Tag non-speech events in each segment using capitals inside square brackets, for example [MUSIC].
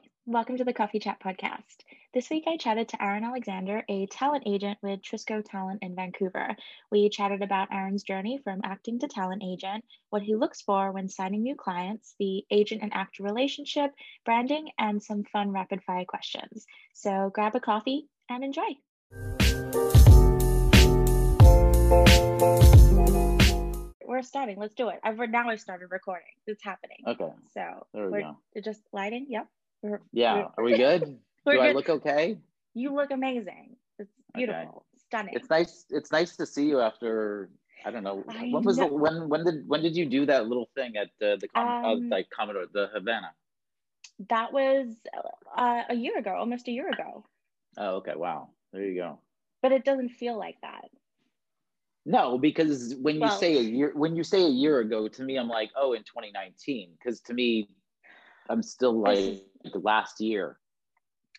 Hi, welcome to the Coffee Chat podcast. This week I chatted to Aaron Alexander, a talent agent with Trisco Talent in Vancouver. We chatted about Aaron's journey from acting to talent agent, what he looks for when signing new clients, the agent and actor relationship, branding, and some fun rapid fire questions. So grab a coffee and enjoy. We're starting. Let's do it. I've now I've started recording. It's happening. Okay. So There we we're go. just lighting. Yep. Yeah. we're- we good? [LAUGHS] Do I look okay? You look amazing. It's Okay. beautiful, stunning. It's nice. It's nice to see you after. I don't know. I when was know. the when when did when did you do that little thing at uh, the com- uh, Um, like Commodore the Havana? That was uh, a year ago, almost a year ago. Oh, okay. Wow. There you go. But it doesn't feel like that. No, because when you Well- say a year when you say a year ago, to me, I'm like, oh, in 2019. Because to me, I'm still like last year.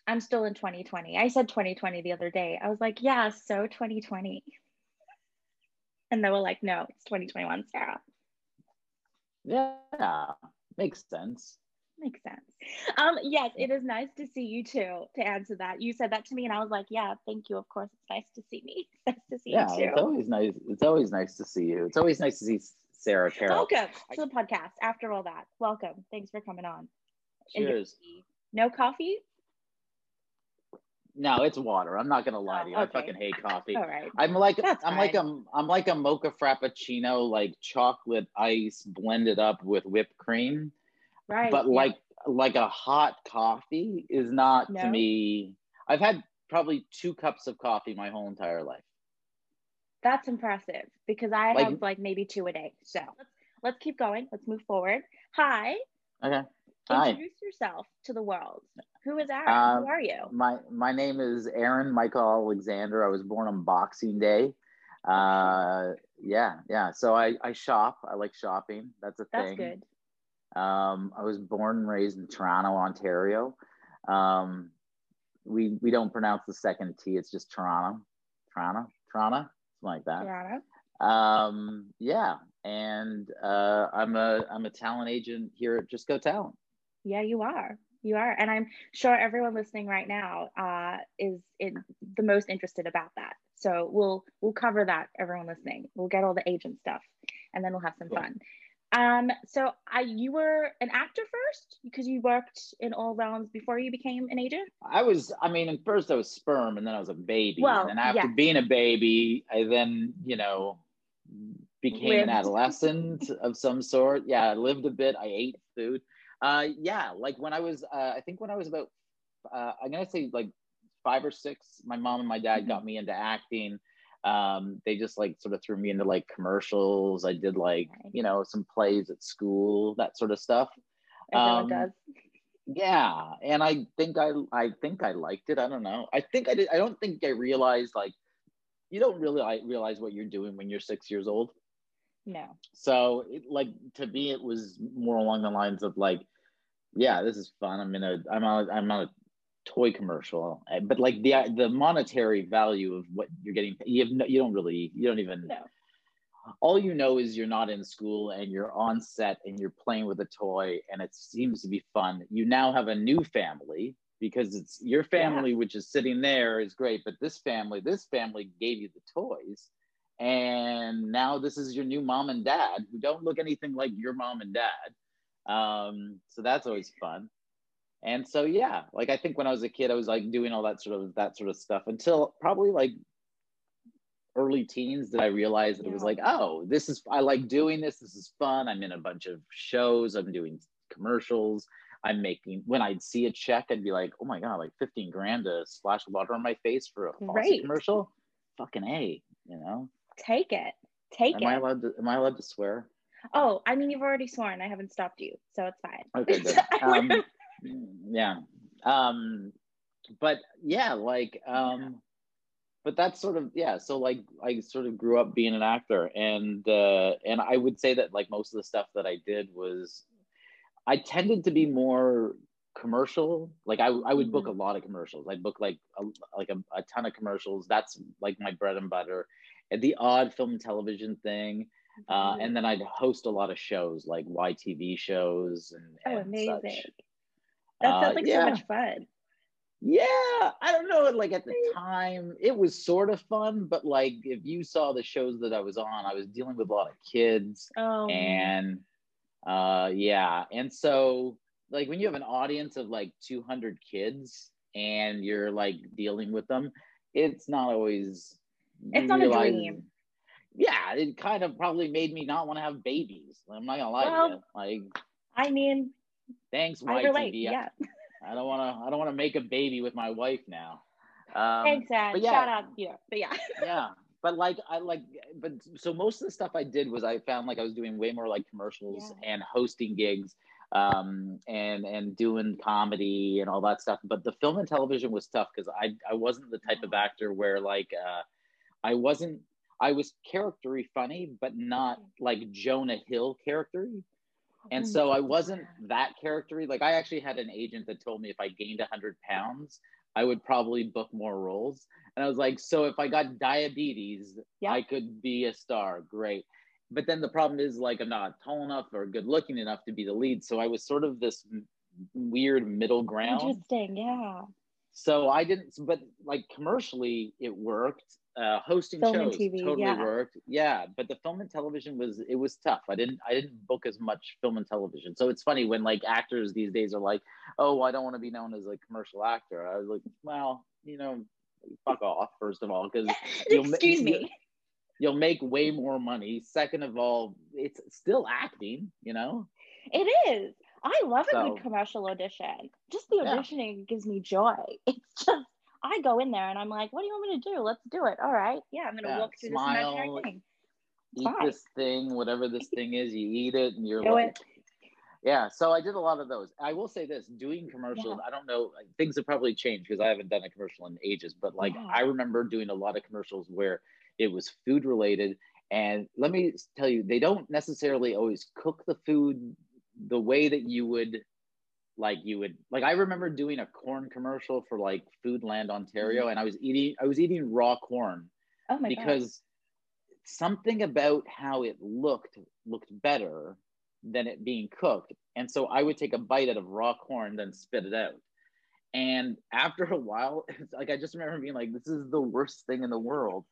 I'm still in 2020. I said 2020 the other day. I was like, yeah, so 2020. And they were like, no, it's 2021, Sarah. Yeah, makes sense. Makes sense. Um, yes, it is nice to see you too. To answer that, you said that to me, and I was like, "Yeah, thank you. Of course, it's nice to see me. [LAUGHS] It's nice to see you. Yeah, you it's always nice. It's always nice to see you. It's always nice to see Sarah Carroll. Welcome to the podcast. After all that, welcome. Thanks for coming on. Cheers. No coffee? No, it's water. I'm not gonna lie to you. Oh, I fucking hate coffee. All right. I'm like That's I'm like a I'm like a mocha frappuccino, like chocolate ice blended up with whipped cream. Right. but yeah. like like a hot coffee is not to No? me. I've had probably two cups of coffee my whole entire life. that's impressive because I Like- have like maybe two a day. So let's let's keep going. Let's move forward. Hi. Okay. Hi. Introduce yourself to the world. Who is Aaron? Um, Who are you? My my name is Aaron Michael Alexander. I was born on Boxing Day. Uh, yeah, yeah. So I I shop. I like shopping. That's a That's thing. That's good. Um, I was born and raised in Toronto, Ontario. Um, we we don't pronounce the second T. It's just Toronto, Toronto, Toronto, something like that. Toronto. Um, yeah, and uh, I'm a I'm a talent agent here at Trisco Talent. Yeah, you are. You are. And I'm sure everyone listening right now uh, is in the most interested about that. So we'll we'll cover that, everyone listening. We'll get all the agent stuff and then we'll have some Cool. fun. Um, so I you were an actor first because you worked in all realms before you became an agent? I was, I mean, at first I was sperm, and then I was a baby, Well, and after yeah. being a baby, I then you know became Lived. an adolescent of some sort. Yeah, I lived a bit. I ate food. Uh, yeah, like when I was, uh, I think when I was about, uh, I'm gonna say like five or six. My mom and my dad Mhm. got me into acting. Um, they just like sort of threw me into like commercials. I did like you know some plays at school, that sort of stuff. Um, does. Yeah, and I think I I think I liked it. I don't know. I think I did. I don't think I realized like you don't really like, realize what you're doing when you're six years old. No. So it, like to me, it was more along the lines of like, yeah, this is fun. I'm in a I'm on I'm on a toy commercial, Uh, but like the the monetary value of what you're getting, you have no, you don't really you don't even No. all you know is you're not in school and you're on set and you're playing with a toy and it seems to be fun. You now have a new family because it's your family, which is sitting there, is great. But this family, this family gave you the toys. And now this is your new mom and dad who don't look anything like your mom and dad. Um, so that's always fun. And so yeah, like I think when I was a kid, I was like doing all that sort of that sort of stuff until probably like early teens that I realized that it was like, oh, this is I like doing this. This is fun. I'm in a bunch of shows. I'm doing commercials. I'm making when I'd see a check, I'd be like, oh my god, like 15 grand to splash water on my face for a Great. commercial. Fucking a, you know. Take it. Take Am it. I allowed to? Am I allowed to swear? Oh, I mean you've already sworn. I haven't stopped you, so it's fine. Okay, [LAUGHS] good. Um, yeah. Um, but yeah, like, um, but that's sort of yeah. So like, I sort of grew up being an actor, and uh, and I would say that like most of the stuff that I did was, I tended to be more commercial. Like I I would book a lot of commercials. I'd book like a, like a, a ton of commercials. That's like my bread and butter. And the odd film and television thing. Uh, and then I'd host a lot of shows like YTV shows and, oh, and amazing. such. That sounds uh, like yeah. so much fun. Yeah, I don't know. Like at the time, it was sort of fun, but like if you saw the shows that I was on, I was dealing with a lot of kids, oh. and uh, yeah, and so like when you have an audience of like 200 kids and you're like dealing with them, it's not always. It's not a dream. Yeah, it kind of probably made me not want to have babies. I'm not gonna lie well, to you. Like, I mean, thanks, YTV. Yeah. [LAUGHS] I don't want to. I don't want to make a baby with my wife now. Um, exactly. Yeah, Shout out, yeah, but yeah. [LAUGHS] yeah, but like I like, but so most of the stuff I did was I found like I was doing way more like commercials yeah. and hosting gigs, um, and and doing comedy and all that stuff. But the film and television was tough because I I wasn't the type of actor where like uh, I wasn't. I was charactery funny, but not like Jonah Hill charactery. And mm-hmm. so I wasn't that charactery. Like I actually had an agent that told me if I gained 100 pounds, I would probably book more roles. And I was like, so if I got diabetes, yeah. I could be a star. Great. But then the problem is like I'm not tall enough or good looking enough to be the lead. So I was sort of this weird middle ground. Interesting, yeah. So I didn't, but like commercially, it worked uh, hosting film shows TV, totally yeah. worked. Yeah, but the film and television was it was tough. I didn't I didn't book as much film and television. So it's funny when like actors these days are like, oh, I don't want to be known as a commercial actor. I was like, well, you know, fuck off first of all because [LAUGHS] excuse ma- me. You'll make way more money. Second of all, it's still acting. You know. It is. I love a so, good commercial audition. Just the auditioning yeah. gives me joy. [LAUGHS] It's just I go in there and I'm like, what do you want me to do? Let's do it. All right. Yeah, I'm gonna yeah, walk through smile, this imaginary thing. eat Fine. this thing, whatever this [LAUGHS] thing is, you eat it and you're do like it. Yeah, so I did a lot of those. I will say this: doing commercials. Yeah. I don't know, things have probably changed because I haven't done a commercial in ages. But like, yeah. I remember doing a lot of commercials where it was food related. And let me tell you, they don't necessarily always cook the food the way that you would like you would like i remember doing a corn commercial for like foodland ontario mm-hmm. and i was eating i was eating raw corn oh my because God. something about how it looked looked better than it being cooked. And so i would take a bite out of raw corn then spit it out. And after a while [LAUGHS] it's like i just remember being like this is the worst thing in the world.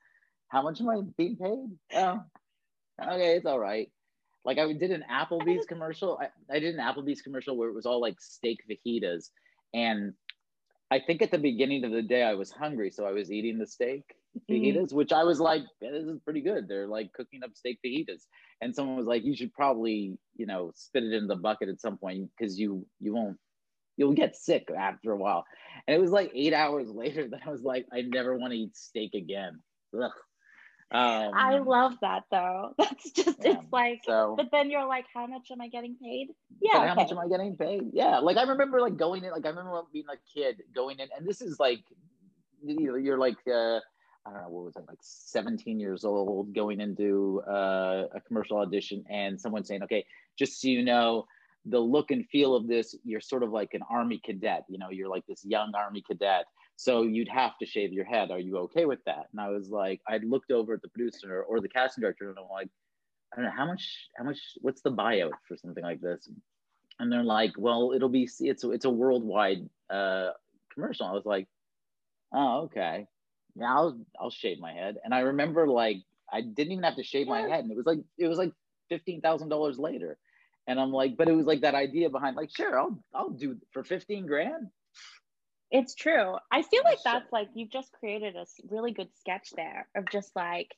How much am i being paid? Oh okay it's all right like I did an Applebee's commercial. I, I did an Applebee's commercial where it was all like steak fajitas. And I think at the beginning of the day I was hungry, so I was eating the steak mm-hmm. fajitas, mm. which I was like, yeah, this is pretty good. They're like cooking up steak fajitas. And someone was like, you should probably, you know, spit it in the bucket at some point because you you won't you'll get sick after a while. And it was like eight hours [LAUGHS] later that I was like, I never want to eat steak again. Ugh. Um, I love that though. [LAUGHS] That's just yeah, it's like, so, but then you're like, how much am I getting paid? Yeah, okay. how much am I getting paid? Yeah, like I remember like going in, like I remember being a kid going in, and this is like, you know, you're like, uh, I don't know, what was it, like 17 years old, going into uh, a commercial audition, and someone saying, okay, just so you know, the look and feel of this, you're sort of like an army cadet. You know, you're like this young army cadet so you'd have to shave your head. Are you okay with that? And I was like, I looked over at the producer or the casting director and I'm like, I don't know how much, how much, what's the buyout for something like this? And they're like, well, it'll be, it's a, it's a worldwide uh, commercial. I was like, oh, okay. Yeah, I'll, I'll shave my head. And I remember like, I didn't even have to shave my head. And it was like, it was like $15,000 later. And I'm like, but it was like that idea behind like, sure, I'll, I'll do for 15 grand it's true. I feel like that's like you've just created a really good sketch there of just like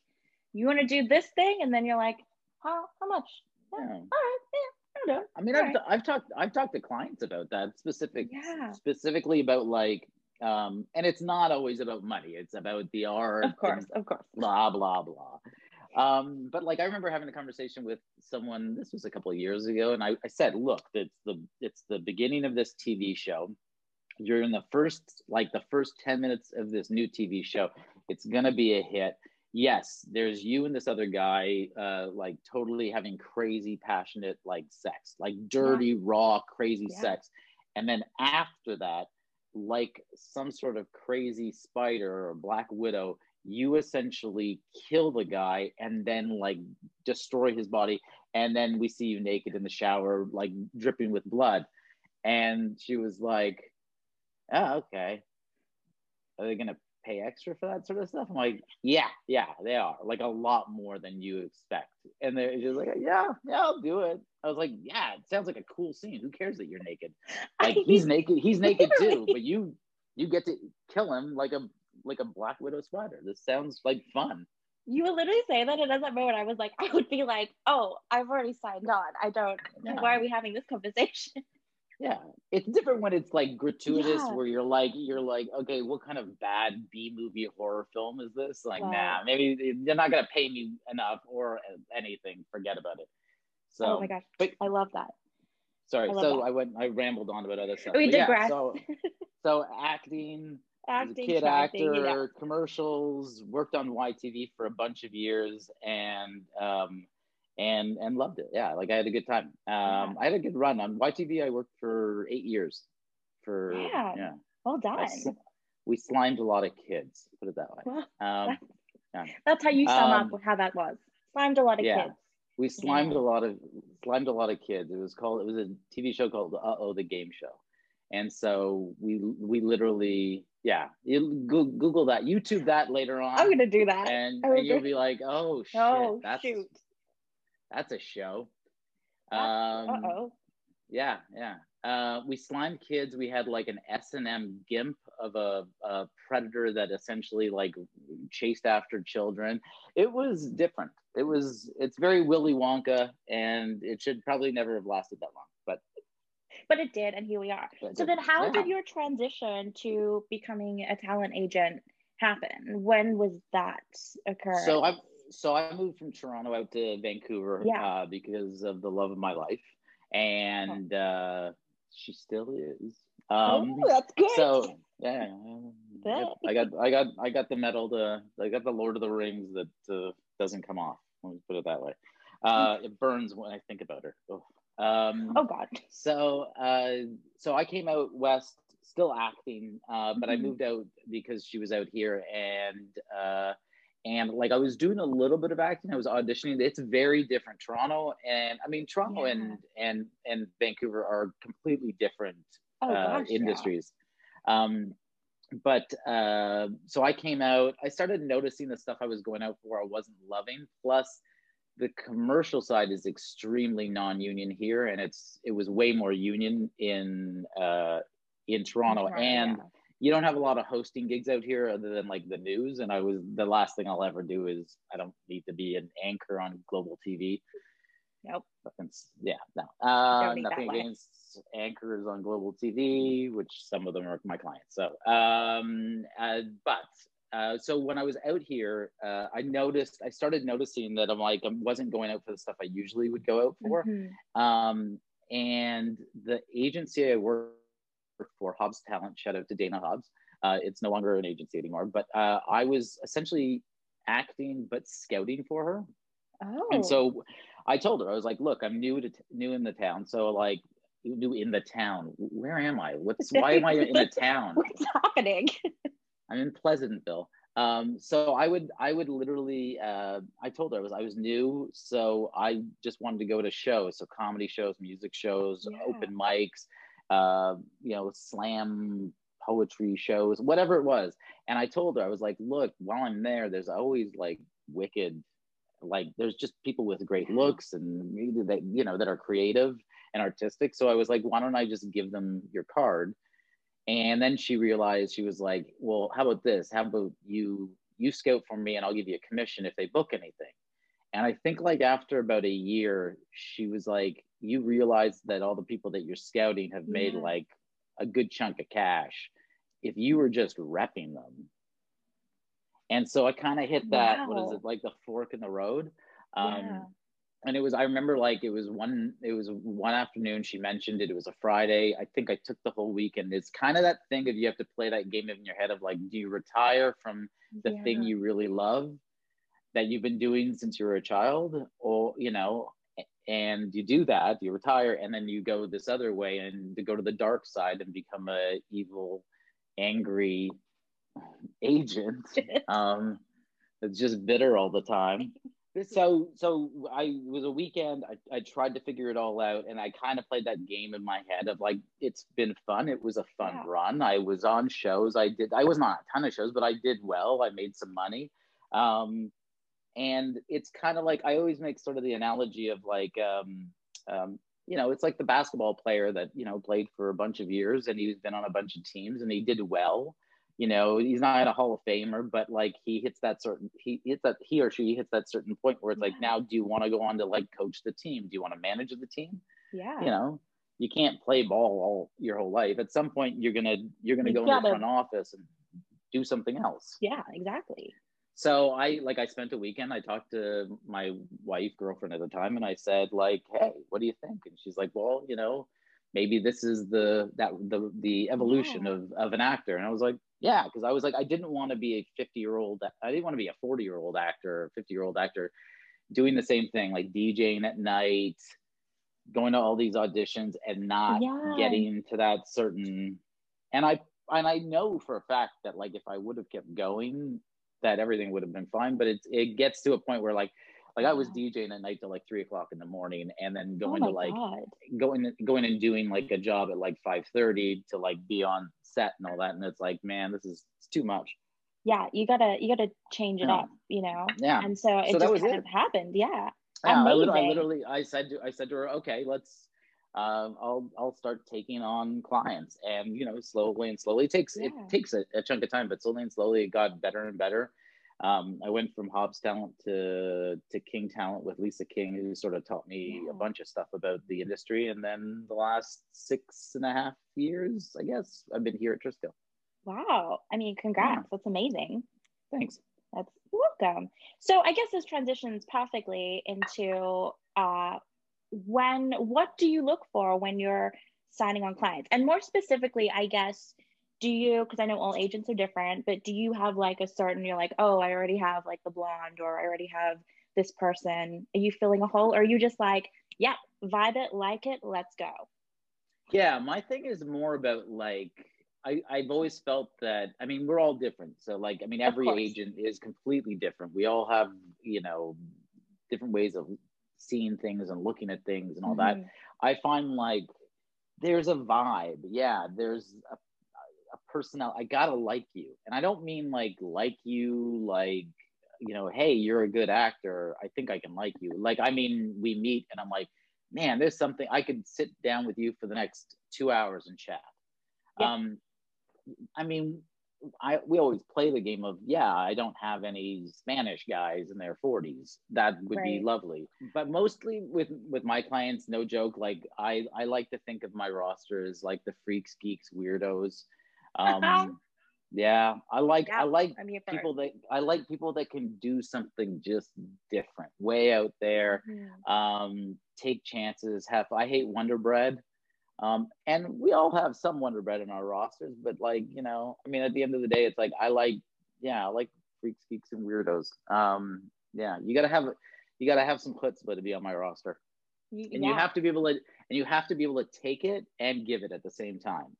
you want to do this thing, and then you're like, how how much? Yeah, yeah. All right, yeah, I mean, I've, right. I've talked I've talked to clients about that specific yeah. specifically about like um and it's not always about money it's about the art of course of course blah blah blah um but like i remember having a conversation with someone this was a couple of years ago and I, I said look it's the it's the beginning of this tv show you're in the first like the first 10 minutes of this new tv show it's to be a hit yes there's you and this other guy uh like totally having crazy passionate like sex like dirty yeah. raw crazy yeah. sex and then after that like some sort of crazy spider or black widow you essentially kill the guy and then like destroy his body and then we see you naked in the shower like dripping with blood and she was like, "Oh, okay. Are they gonna pay extra for that sort of stuff?" I'm like, "Yeah, yeah, they are. Like a lot more than you expect." And they're just like, "Yeah, yeah, I'll do it." I was like, "Yeah, it sounds like a cool scene. Who cares that you're naked? Like [LAUGHS] he's naked. He's naked too, but you you get to kill him like a like a black widow spider. This sounds like fun." You would literally say that, and at that moment, I was like, I would be like, "Oh, I've already signed on. I don't. Yeah. Why are we having this conversation?" Yeah, it's different when it's like gratuitous, Yeah. where you're like, you're like, okay, what kind of bad B movie horror film is this? Like, Right. nah, maybe they're not gonna pay me enough or anything. Forget about it. So, oh my gosh, but I love that. sorry, I love so that. I went, I rambled on about other stuff. We But yeah, so, [LAUGHS] so acting, I was a Acting, kid actor, yeah. commercials, worked on YTV for a bunch of years, and um, and and loved it. Yeah, like I had a good time. Um, I had a good run on YTV. I worked for eight years. For Yeah. yeah, Well done. sl- we slimed a lot of kids. Put it that way. Well, Um, That's how you sum Um, up how that was. Slimed a lot of yeah. kids. we slimed Yeah. a lot of slimed a lot of kids. It was called. It was a TV show called Uh Oh, the Game Show, and so we we literally yeah. You Google that, YouTube that later on. I'm gonna do that. and, and you'll be like, oh [LAUGHS] shit, oh that's shoot. That's a show. Uh Um, oh. yeah, yeah. Uh, we slimed kids. We had like an S and M gimp of a, a predator that essentially like chased after children. It was different. It was. It's very Willy Wonka, and it should probably never have lasted that long. But But it did, and here we are. So then, how yeah. did your transition to becoming a talent agent happen? When was that occur? So I so I moved from Toronto out to Vancouver Yeah. uh, because of the love of my life, and uh, she still is. Um, oh, that's good. so yeah, I Good. got, I got I got I got the medal. To, I got the Lord of the Rings that uh, doesn't come off. Let me put it that way. Uh, it burns when I think about her. Ugh. Um, oh God. so uh, so I came out west, still acting, uh, but I Mhm. moved out because she was out here, and uh, and like I was doing a little bit of acting. I was auditioning. It's very different. Toronto and I mean Toronto Yeah. and and and Vancouver are completely different Oh uh, gosh. yeah. industries. Um, but uh, so I came out. I started noticing the stuff I was going out for. I wasn't loving. Plus, the commercial side is extremely non-union here, and it's it was way more union in uh, in Toronto. Toronto, and yeah. You don't have a lot of hosting gigs out here other than like the news. And I was the last thing I'll ever do is I don't need to be an anchor on global TV. Nope. Yeah, no. Uh, nothing against anchors on global TV, which some of them are my clients. So, um, uh, but uh, so when I was out here, uh, I noticed I started noticing that I'm like I wasn't going out for the stuff I usually would go out for. Mhm. Um, and the agency I work for, Hobbs Talent, shout out to Dana Hobbs. Uh, it's no longer an agency anymore, but uh, I was essentially acting but scouting for her. Oh. And so I told her, I was like, look, I'm new to new in the town. So like new in the town. Where am I? What's why am I in the [LAUGHS] town? what's happening? [LAUGHS] I'm in Pleasantville. Um, so I would I would literally uh, I told her I was I was new, so I just wanted to go to shows, so comedy shows, music shows, Yeah. open mics, uh, you know, slam poetry shows, whatever it was. And I told her I was like, look, while I'm there, there's always like wicked, like there's just people with great looks and that you know that are creative and artistic. So I was like, why don't I just give them your card? And then she realized she was like, well, how about this? How about you you scout for me and I'll give you a commission if they book anything. And I think like after about a year, she was like, you realize that all the people that you're scouting have made Yeah. like a good chunk of cash if you were just repping them. And so I kind of hit that, what is it, like the fork in the road. Um, Yeah. and it was i remember like it was one it was one afternoon she mentioned it it was a friday i think i took the whole weekend it's kind of that thing of you have to play that game in your head of like do you retire from the thing you really love that you've been doing since you were a child or you know and you do that you retire and then you go this other way and to go to the dark side and become a evil angry agent [LAUGHS] um it's just bitter all the time so so I was a weekend. I, I tried to figure it all out, and I kind of played that game in my head of like it's been fun. It was a fun yeah. run. I was on shows. I did. I wasn't on a ton of shows, but I did well. I made some money. Um, and it's kind of like I always make sort of the analogy of like um, um, you know, it's like the basketball player that you know played for a bunch of years and he's been on a bunch of teams and he did well. You know he's not a hall of famer but like he hits that certain he hits that he or she hits that certain point where it's yeah. like now do you want to go on to like coach the team? Do you want to manage the team? Yeah. You know you can't play ball all your whole life. At some point you're gonna you're gonna you go gotta, in the front office and do something else. Yeah exactly so i like i spent a weekend i talked to my wife girlfriend at the time and i said like hey what do you think and she's like well you know maybe this is the that the the evolution yeah. of of an actor and i was like yeah because i was like i didn't want to be a 50 year old i didn't want to be a 40 year old actor 50 year old actor doing the same thing like djing at night going to all these auditions and not yeah. getting to that certain and i and i know for a fact that like if i would have kept going that everything would have been fine but it's it gets to a point where like like I was DJing at night till like three o'clock in the morning, and then oh going oh to like God. going going and doing like a job at like five thirty to like be on set and all that. And it's like, man, this is too much. Yeah, you gotta you gotta change it yeah. up, you know. Yeah. And so it so just kind it. of happened. Yeah. Yeah, I literally, I literally, I said to, I said to her, okay, let's, um, I'll, I'll start taking on clients, and you know, slowly and slowly, it takes, yeah. it takes a, a, chunk of time, but slowly and slowly, it got better and better um, I went from Hobbs Talent to to King Talent with Lisa King, who sort of taught me a bunch of stuff about the industry. And then the last six and a half years, I guess, I've been here at Trisco. Wow! I mean, congrats! Yeah. That's amazing. Thanks. That's welcome. So I guess this transitions perfectly into uh, when. What do you look for when you're signing on clients, and more specifically, I guess do you because i know all agents are different but do you have like a certain you're like oh i already have like the blonde or i already have this person are you filling a hole or are you just like yeah vibe it like it let's go yeah my thing is more about like I, I've always felt that I mean we're all different. So like I mean every agent is completely different. We all have, you know, different ways of seeing things and looking at things and all mm-hmm. that. I find like there's a vibe. Yeah, there's a a personality. I gotta like you, and I don't mean like like you like you know, hey, you're a good actor. I think I can like you. Like I mean, we meet, and I'm like, man, there's something I could sit down with you for the next two hours and chat. Yeah. Um, I mean, I we always play the game of yeah, I don't have any Spanish guys in their 40s. That would right. be lovely. But mostly with with my clients, no joke. Like I I like to think of my roster as like the freaks, geeks, weirdos. Um, [LAUGHS] yeah, I like yeah, I like people that I like people that can do something just different, way out there. Mm-hmm. Um, take chances. Have I hate Wonder Bread. Um, and we all have some Wonder Bread in our rosters, but like you know, I mean, at the end of the day, it's like I like, yeah, I like freaks, geeks, and weirdos. Um, yeah, you gotta have you gotta have some chutzpah to be on my roster, and yeah. you have to be able to and you have to be able to take it and give it at the same time.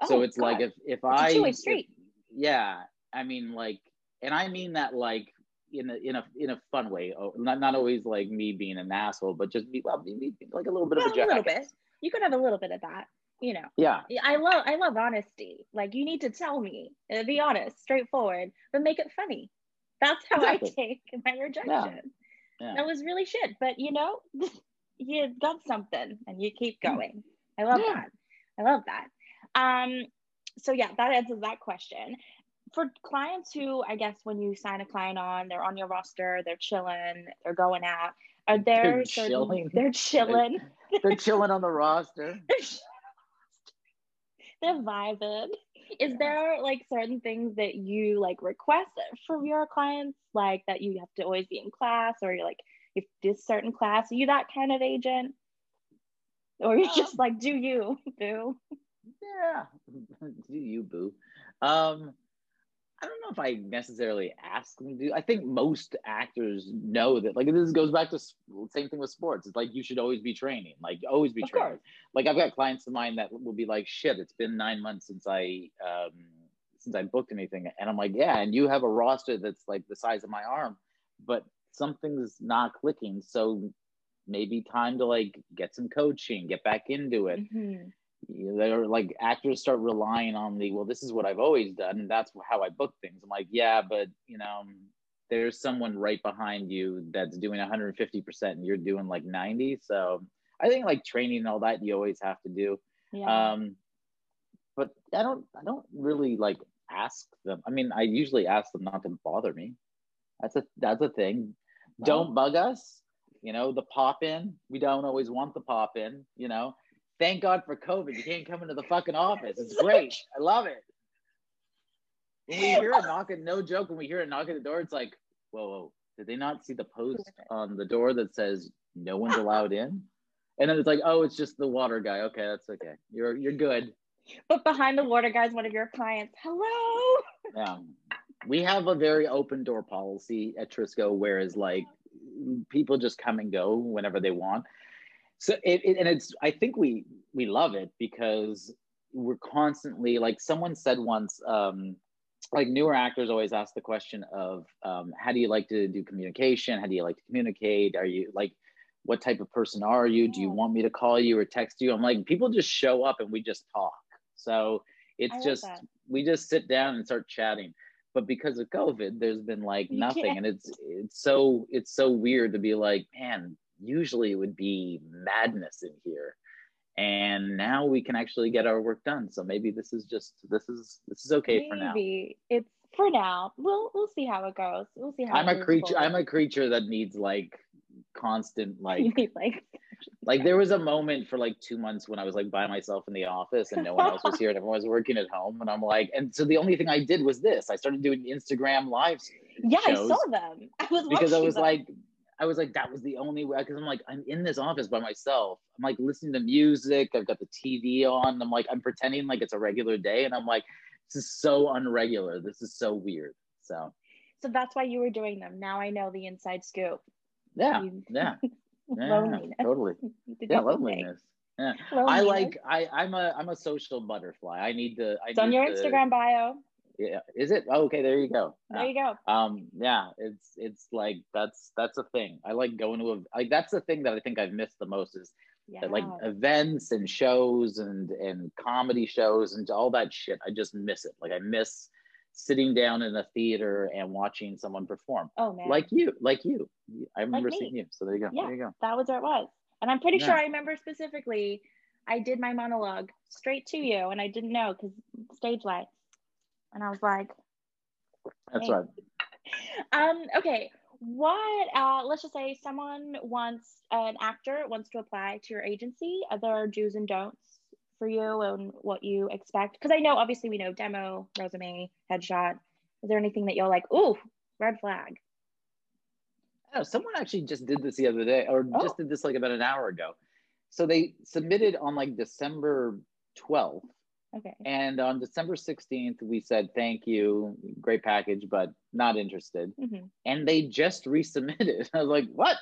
Oh, so it's God. like if if it's I if, yeah, I mean like, and I mean that like in a in a in a fun way. Oh, not not always like me being an asshole, but just be well, be, like a little bit well, of a, a little bit. You could have a little bit of that, you know. Yeah. I love I love honesty. Like you need to tell me, uh, be honest, straightforward, but make it funny. That's how exactly. I take [LAUGHS] my rejection. Yeah. Yeah. That was really shit, but you know, [LAUGHS] you got something, and you keep hmm. going. I love yeah. that. I love that. Um, so yeah, that answers that question. For clients who, I guess, when you sign a client on, they're on your roster, they're chilling, they're going out. Are there they're certain, chilling? [LAUGHS] They're chilling. They're, they're chilling on the roster. [LAUGHS] they're vibing. Is there like certain things that you like request from your clients, like that you have to always be in class, or you're like, if this certain class, are you that kind of agent? Or you're just like, do you, [LAUGHS] boo? yeah, do you boo? Um, I don't know if I necessarily ask them to. I think most actors know that. Like this goes back to same thing with sports. It's like you should always be training. Like always be of training. Course. Like I've got clients of mine that will be like, "Shit, it's been nine months since I um, since I booked anything," and I'm like, "Yeah," and you have a roster that's like the size of my arm, but something's not clicking. So maybe time to like get some coaching, get back into it. Mm-hmm. They're like actors start relying on the well, this is what I've always done, and that's how I book things. I'm like, yeah, but you know, there's someone right behind you that's doing 150 percent, and you're doing like 90. So I think like training and all that you always have to do. Yeah. Um, but I don't, I don't really like ask them. I mean, I usually ask them not to bother me. That's a that's a thing. Don't bug us. You know, the pop in. We don't always want the pop in. You know, thank God for COVID. You can't come into the fucking office. It's great. I love it. When we hear a knock, and no joke, when we hear a knock at the door, it's like, whoa, whoa, did they not see the post on the door that says no one's allowed in? And then it's like, oh, it's just the water guy. Okay, that's okay. You're you're good. But behind the water guy is one of your clients. Hello. Yeah. We have a very open door policy at Trisco, whereas like people just come and go whenever they want. So it, it and it's I think we we love it because we're constantly like someone said once um like newer actors always ask the question of um, how do you like to do communication? How do you like to communicate? Are you like what type of person are you? Do you want me to call you or text you? I'm like people just show up and we just talk. So it's just that. we just sit down and start chatting. But because of covid there's been like you nothing can't. and it's it's so it's so weird to be like man usually it would be madness in here. And now we can actually get our work done. So maybe this is just this is this is okay maybe. for now. Maybe it's for now. We'll we'll see how it goes. We'll see how i'm a creature forward. i'm a creature that needs like constant [LAUGHS] like like like there was a moment for like two months when I was like by myself in the office and no one else was here and everyone was working at home. And I'm like and so the only thing I did was this. I started doing Instagram lives yeah I saw them. I was because I was them. like I was like that was the only way because I'm like I'm in this office by myself. I'm like listening to music I've got the TV on I'm like I'm pretending like it's a regular day and I'm like this is so unregular this is so weird so. So that's why you were doing them. Now I know the inside scoop. Yeah yeah. Yeah, [LAUGHS] totally. Yeah loneliness. [LAUGHS] Yeah. Loneliness. i like i i'm a i'm a social butterfly. I need to I it's on your to, instagram bio yeah is it oh, okay there you go there you go um yeah it's it's like that's that's a thing i like going to a like that's the thing that i think i've missed the most is yeah. that, like events and shows and and comedy shows and all that shit i just miss it like i miss sitting down in a theater and watching someone perform. Oh man. Like you, like you. I remember like seeing you. So there you go. Yeah, there you go. That was where it was. And I'm pretty yeah. sure I remember specifically I did my monologue straight to you and I didn't know because stage lights. And I was like, That's right. Um, okay. What uh let's just say someone wants an actor wants to apply to your agency. Are there do's and don'ts for you and what you expect? Because I know obviously we know demo, resume, headshot. Is there anything that you're like, ooh, red flag? Oh, someone actually just did this the other day, or oh. just did this like about an hour ago. So they submitted on like December 12th. Okay. And on December 16th, we said, thank you, great package, but not interested. Mm-hmm. And they just [LAUGHS] resubmitted. I was like, what?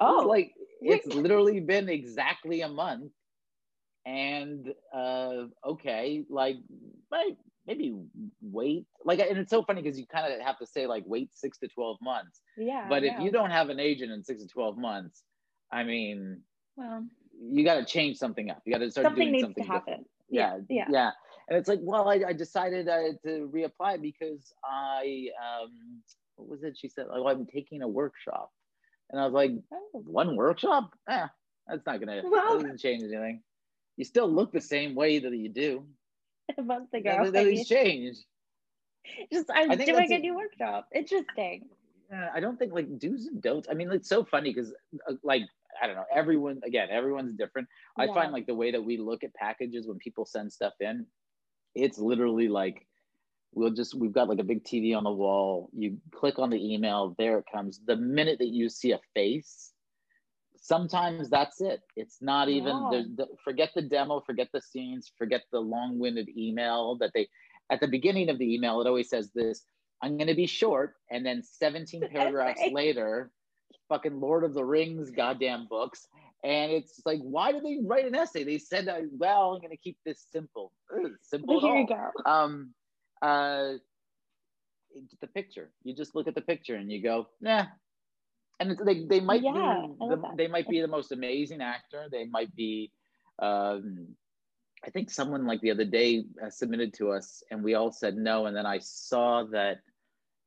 Oh, like it's literally been exactly a month and uh, okay, like maybe wait. Like, and it's so funny because you kind of have to say like wait six to twelve months. Yeah. But if you don't have an agent in six to twelve months, I mean, well, you got to change something up. You got to start something doing needs something to happen. Yeah, yeah, yeah. And it's like, well, I, I decided uh, to reapply because I, um, what was it? She said, oh, I'm taking a workshop, and I was like, oh. one workshop? Eh, that's not gonna. Well, that doesn't change anything you still look the same way that you do. [LAUGHS] A month ago. Nothing's changed. Just I'm doing a new workshop. Interesting. Yeah, I don't think like do's and don'ts. I mean, it's so funny because uh, like I don't know, everyone again, everyone's different. Yeah. I find like the way that we look at packages when people send stuff in, it's literally like we'll just we've got like a big TV on the wall. You click on the email, there it comes. The minute that you see a face, sometimes that's it. It's not even yeah. the, forget the demo, forget the scenes, forget the long-winded email that they at the beginning of the email. It always says this: "I'm going to be short," and then 17 [LAUGHS] paragraphs later, fucking Lord of the Rings, goddamn books. And it's like, why did they write an essay? They said, "Well, I'm going to keep this simple." Ugh, simple. Here you go. Um, uh, the picture. You just look at the picture and you go, "Nah, and they they might Yeah, be the, they might be the most amazing actor. They might be. Um, I think someone like the other day uh, submitted to us, and we all said no. And then I saw that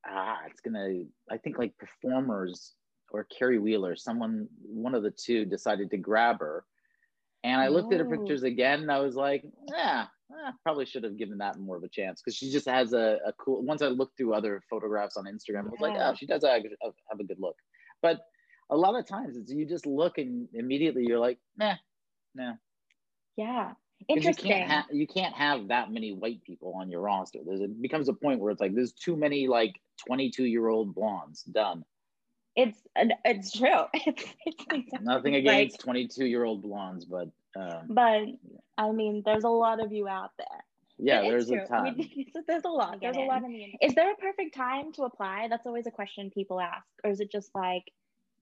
ah, it's gonna. I think like performers or Carrie Wheeler, someone, one of the two, decided to grab her. And I looked at her Oh. pictures again, and I was like, yeah, eh, probably should have given that more of a chance because she just has a, a cool. Once I looked through other photographs on Instagram, I was like, oh, she does have, have a good look. But a lot of times, it's you just look and immediately you're like, nah, nah. Yeah. 'Cause You Interesting. can't, ha- you can't have that many white people on your roster. There's it becomes a point where it's like there's too many like 22 year old blondes. Done. [LAUGHS] it's it's true. It's, it's exactly Nothing like- against 22 year old blondes, but um, but I mean, there's a lot of you out there. yeah, It is there's a true. I time. mean, [LAUGHS] there's a lot. There's a lot in the industry. Is there a perfect time to apply? That's always a question people ask, or is it just like,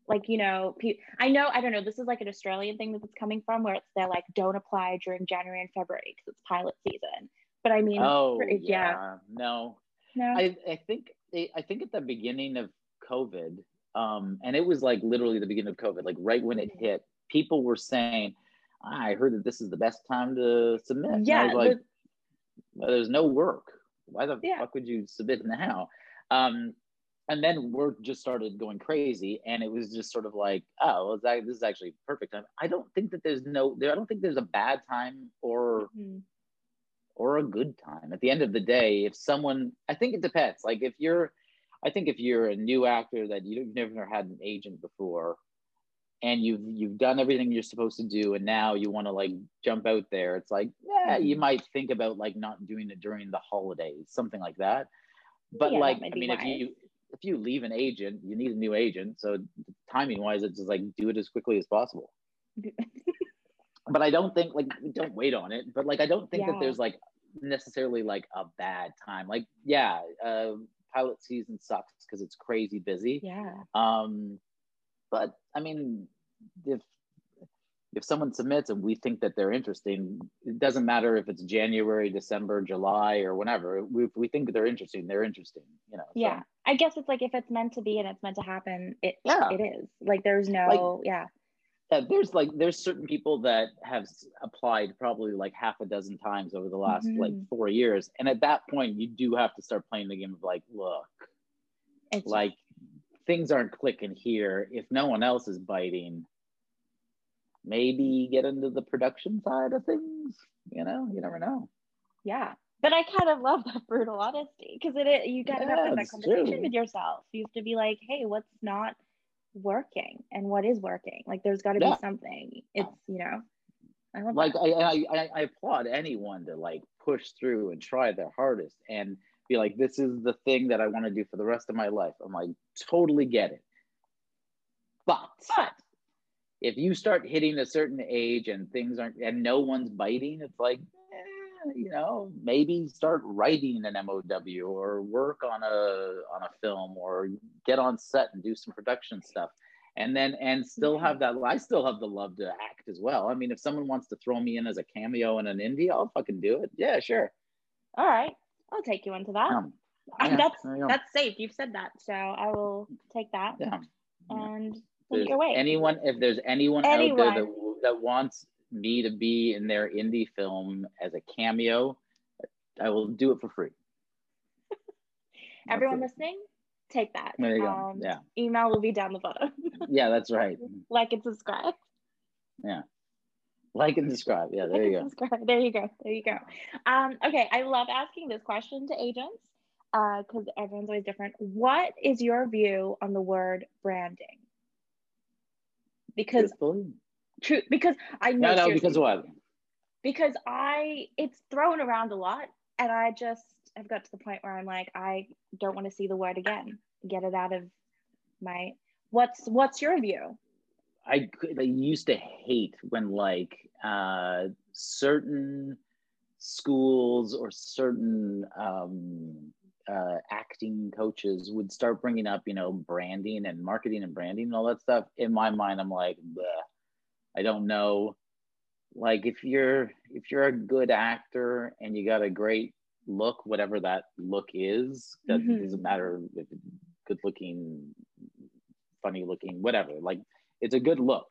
like you know, pe- I know I don't know. This is like an Australian thing that it's coming from, where it's they're like, don't apply during January and February because it's pilot season. But I mean, Oh for- yeah. no. no, I I think I think at the beginning of COVID, um, and it was like literally the beginning of COVID, like right when it hit, people were saying, "Ah, "I heard that this is the best time to submit." Yeah, was like, the- well, there's no work. Why the Yeah. fuck would you submit now? Um, and then work just started going crazy, and it was just sort of like, oh, well, that, this is actually perfect time. I don't think that there's no, there, I don't think there's a bad time or Mhm. or a good time. At the end of the day, if someone, I think it depends. Like if you're, I think if you're a new actor that you- you've never had an agent before, and you've you've done everything you're supposed to do, and now you want to like jump out there, it's like, yeah, you Mhm. might think about like not doing it during the holidays, something like that. But Yeah, like, I mean, if you if you leave an agent, you need a new agent. So timing wise, it's just like do it as quickly as possible. [LAUGHS] but I don't think like don't wait on it. But like I don't think Yeah. that there's like necessarily like a bad time. Like yeah, uh, pilot season sucks because it's crazy busy. yeah, Um, but I mean, if if someone submits and we think that they're interesting, it doesn't matter if it's January, December, July, or whenever. We, if we think they're interesting, they're interesting. You know. so- yeah. I guess it's like if it's meant to be and it's meant to happen, it Yeah. it is. Like there's no yeah. Yeah, there's like there's certain people that have applied probably like half a dozen times over the last like Mhm. four years, and at that point, you do have to start playing the game of like, look, It's like things aren't clicking here. If no one else is biting, maybe get into the production side of things. You know, you never know. Yeah. But I kind of love that brutal honesty because it, it you gotta Yeah, have that conversation true. with yourself. You have to be like, hey, what's not working and what is working? Like there's gotta Yeah. be something. It's you know. I love Like. I, I, I, applaud anyone to like push through and try their hardest and be like, this is the thing that I want to do for the rest of my life. I'm like, totally get it. But But if you start hitting a certain age and things aren't and no one's biting it's like you know maybe start writing an mow or work on a on a film or get on set and do some production stuff and then and still Yeah. have that i still have the love to act as well i mean if someone wants to throw me in as a cameo in an indie i'll fucking do it yeah sure all right, I'll take you into that. um, yeah, that's there you go. that's safe. You've said that, so I will take that yeah and there's your way. anyone if there's anyone, out there that, that wants me to be in their indie film as a cameo i will do it for free [LAUGHS] Everyone listening, take that. There you go. Um, Yeah. Email will be down the bottom. [LAUGHS] yeah that's right [LAUGHS] like and subscribe. Yeah. Like and subscribe. yeah there you go Subscribe. There you go. There you go. Um, okay, I love asking this question to agents because everyone's always different. What is your view on the word branding? Because. True, because I know no no because what because I it's thrown around a lot, and I just have got to the point where I'm like, I don't want to see the word again. Get it out of my. What's what's your view? I could I used to hate when like uh certain schools or certain um uh acting coaches would start bringing up you know branding and marketing and branding and all that stuff in my mind i'm like Bleh. I don't know like if you're if you're a good actor and you got a great look whatever that look is that Mhm. doesn't matter if good looking funny looking, whatever. Like it's a good look.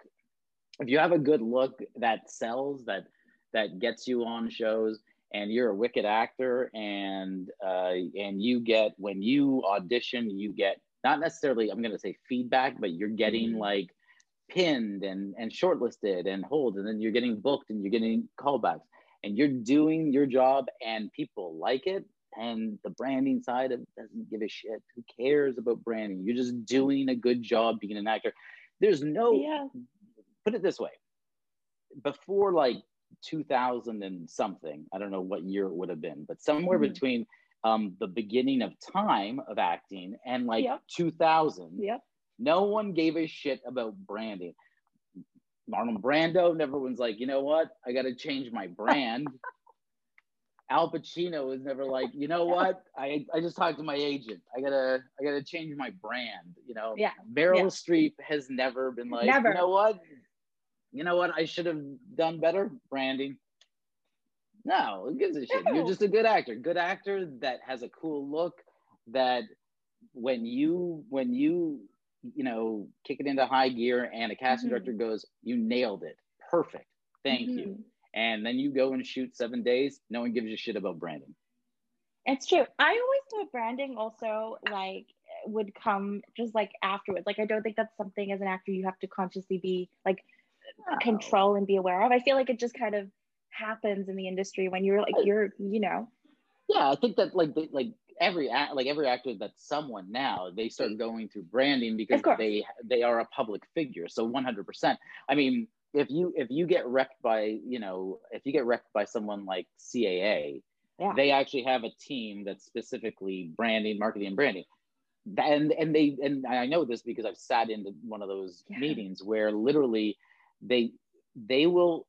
If you have a good look that sells, that that gets you on shows, and you're a wicked actor, and uh, and you get when you audition, you get not necessarily I'm going to say feedback, but you're getting mm-hmm. like pinned and and shortlisted and hold, and then you're getting booked and you're getting callbacks, and you're doing your job, and people like it, and the branding side of doesn't give a shit. Who cares about branding? You're just doing a good job being an actor. There's no yeah. put it this way. Before like 2000 and something, I don't know what year it would have been, but somewhere mm-hmm. between um, the beginning of time of acting and like yep. 2000, yep. No one gave a shit about branding. Marlon Brando, never was like, you know what? I got to change my brand. [LAUGHS] Al Pacino was never like, you know what? I I just talked to my agent. I gotta I gotta change my brand. You know, yeah. Meryl yeah. Streep has never been like, never. you know what? You know what? I should have done better branding. No, who gives a shit? No. You're just a good actor. Good actor that has a cool look. That when you when you you know kick it into high gear and a casting mm-hmm. director goes, you nailed it, perfect. Thank mm-hmm. you and then you go and shoot seven days, no one gives a shit about branding. It's true. I always thought branding also like would come just like afterwards. Like I don't think that's something as an actor you have to consciously be like no. control and be aware of. I feel like it just kind of happens in the industry when you're like you're you know. Yeah, I think that like like every act like every actor that's someone now they start mm. going through branding because they they are a public figure. So 100%. I mean, if you if you get wrecked by you know if you get wrecked by someone like CAA, yeah. they actually have a team that's specifically branding, marketing, and branding. And and they and I know this because I've sat into one of those yeah. meetings where literally they they will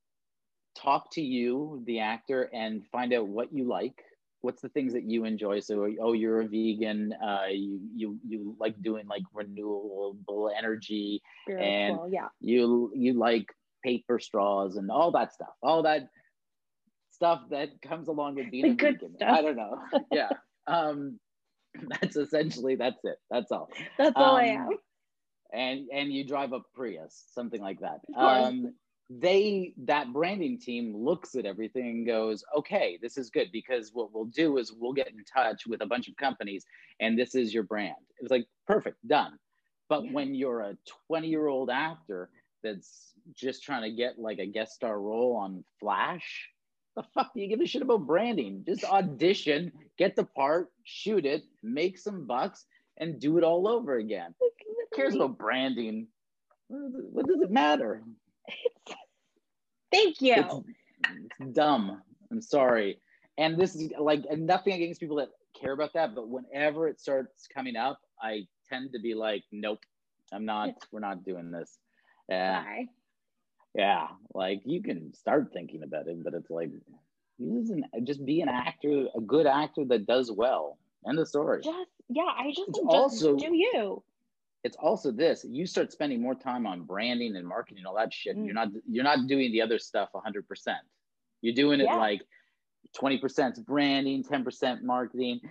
talk to you, the actor, and find out what you like. What's the things that you enjoy? So, oh, you're a vegan. Uh, you you you like doing like renewable energy, Spiritual, and yeah. you you like paper straws and all that stuff, all that stuff that comes along with being the a vegan. Stuff. I don't know. [LAUGHS] yeah. Um, [LAUGHS] that's essentially that's it. That's all. That's all um, I am. And and you drive a Prius, something like that. Um, they that branding team looks at everything and goes, okay, this is good because what we'll do is we'll get in touch with a bunch of companies and this is your brand. It's like perfect, done. But yeah. when you're a 20 year old actor that's just trying to get like a guest star role on Flash, the fuck do you give a shit about branding? Just audition, get the part, shoot it, make some bucks, and do it all over again. Who cares about branding? What does it matter? [LAUGHS] Thank you. It's, it's dumb. I'm sorry. And this is like nothing against people that care about that, but whenever it starts coming up, I tend to be like, nope, I'm not, we're not doing this. Yeah. Bye. Yeah. Like you can start thinking about it, but it's like an, just be an actor, a good actor that does well. End the story. Just yeah, I just, just also do you. It's also this: you start spending more time on branding and marketing, all that shit. Mm. You're not you're not doing the other stuff 100. percent You're doing it yeah. like 20 percent branding, 10 percent marketing.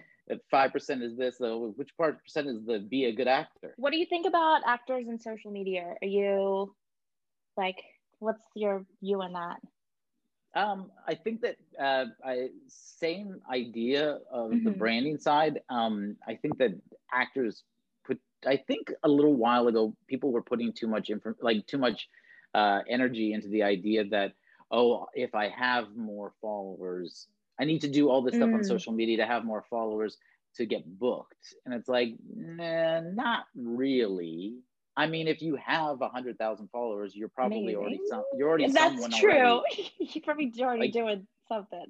Five percent is this. So which part percent is the be a good actor? What do you think about actors and social media? Are you like what's your view on that? Um, I think that uh, I same idea of mm-hmm. the branding side. Um, I think that actors. I think a little while ago, people were putting too much info, like too much uh, energy into the idea that oh, if I have more followers, I need to do all this stuff mm. on social media to have more followers to get booked. And it's like, nah, not really. I mean, if you have a hundred thousand followers, you're probably already some, you're already that's true. [LAUGHS] you're probably already like, doing something.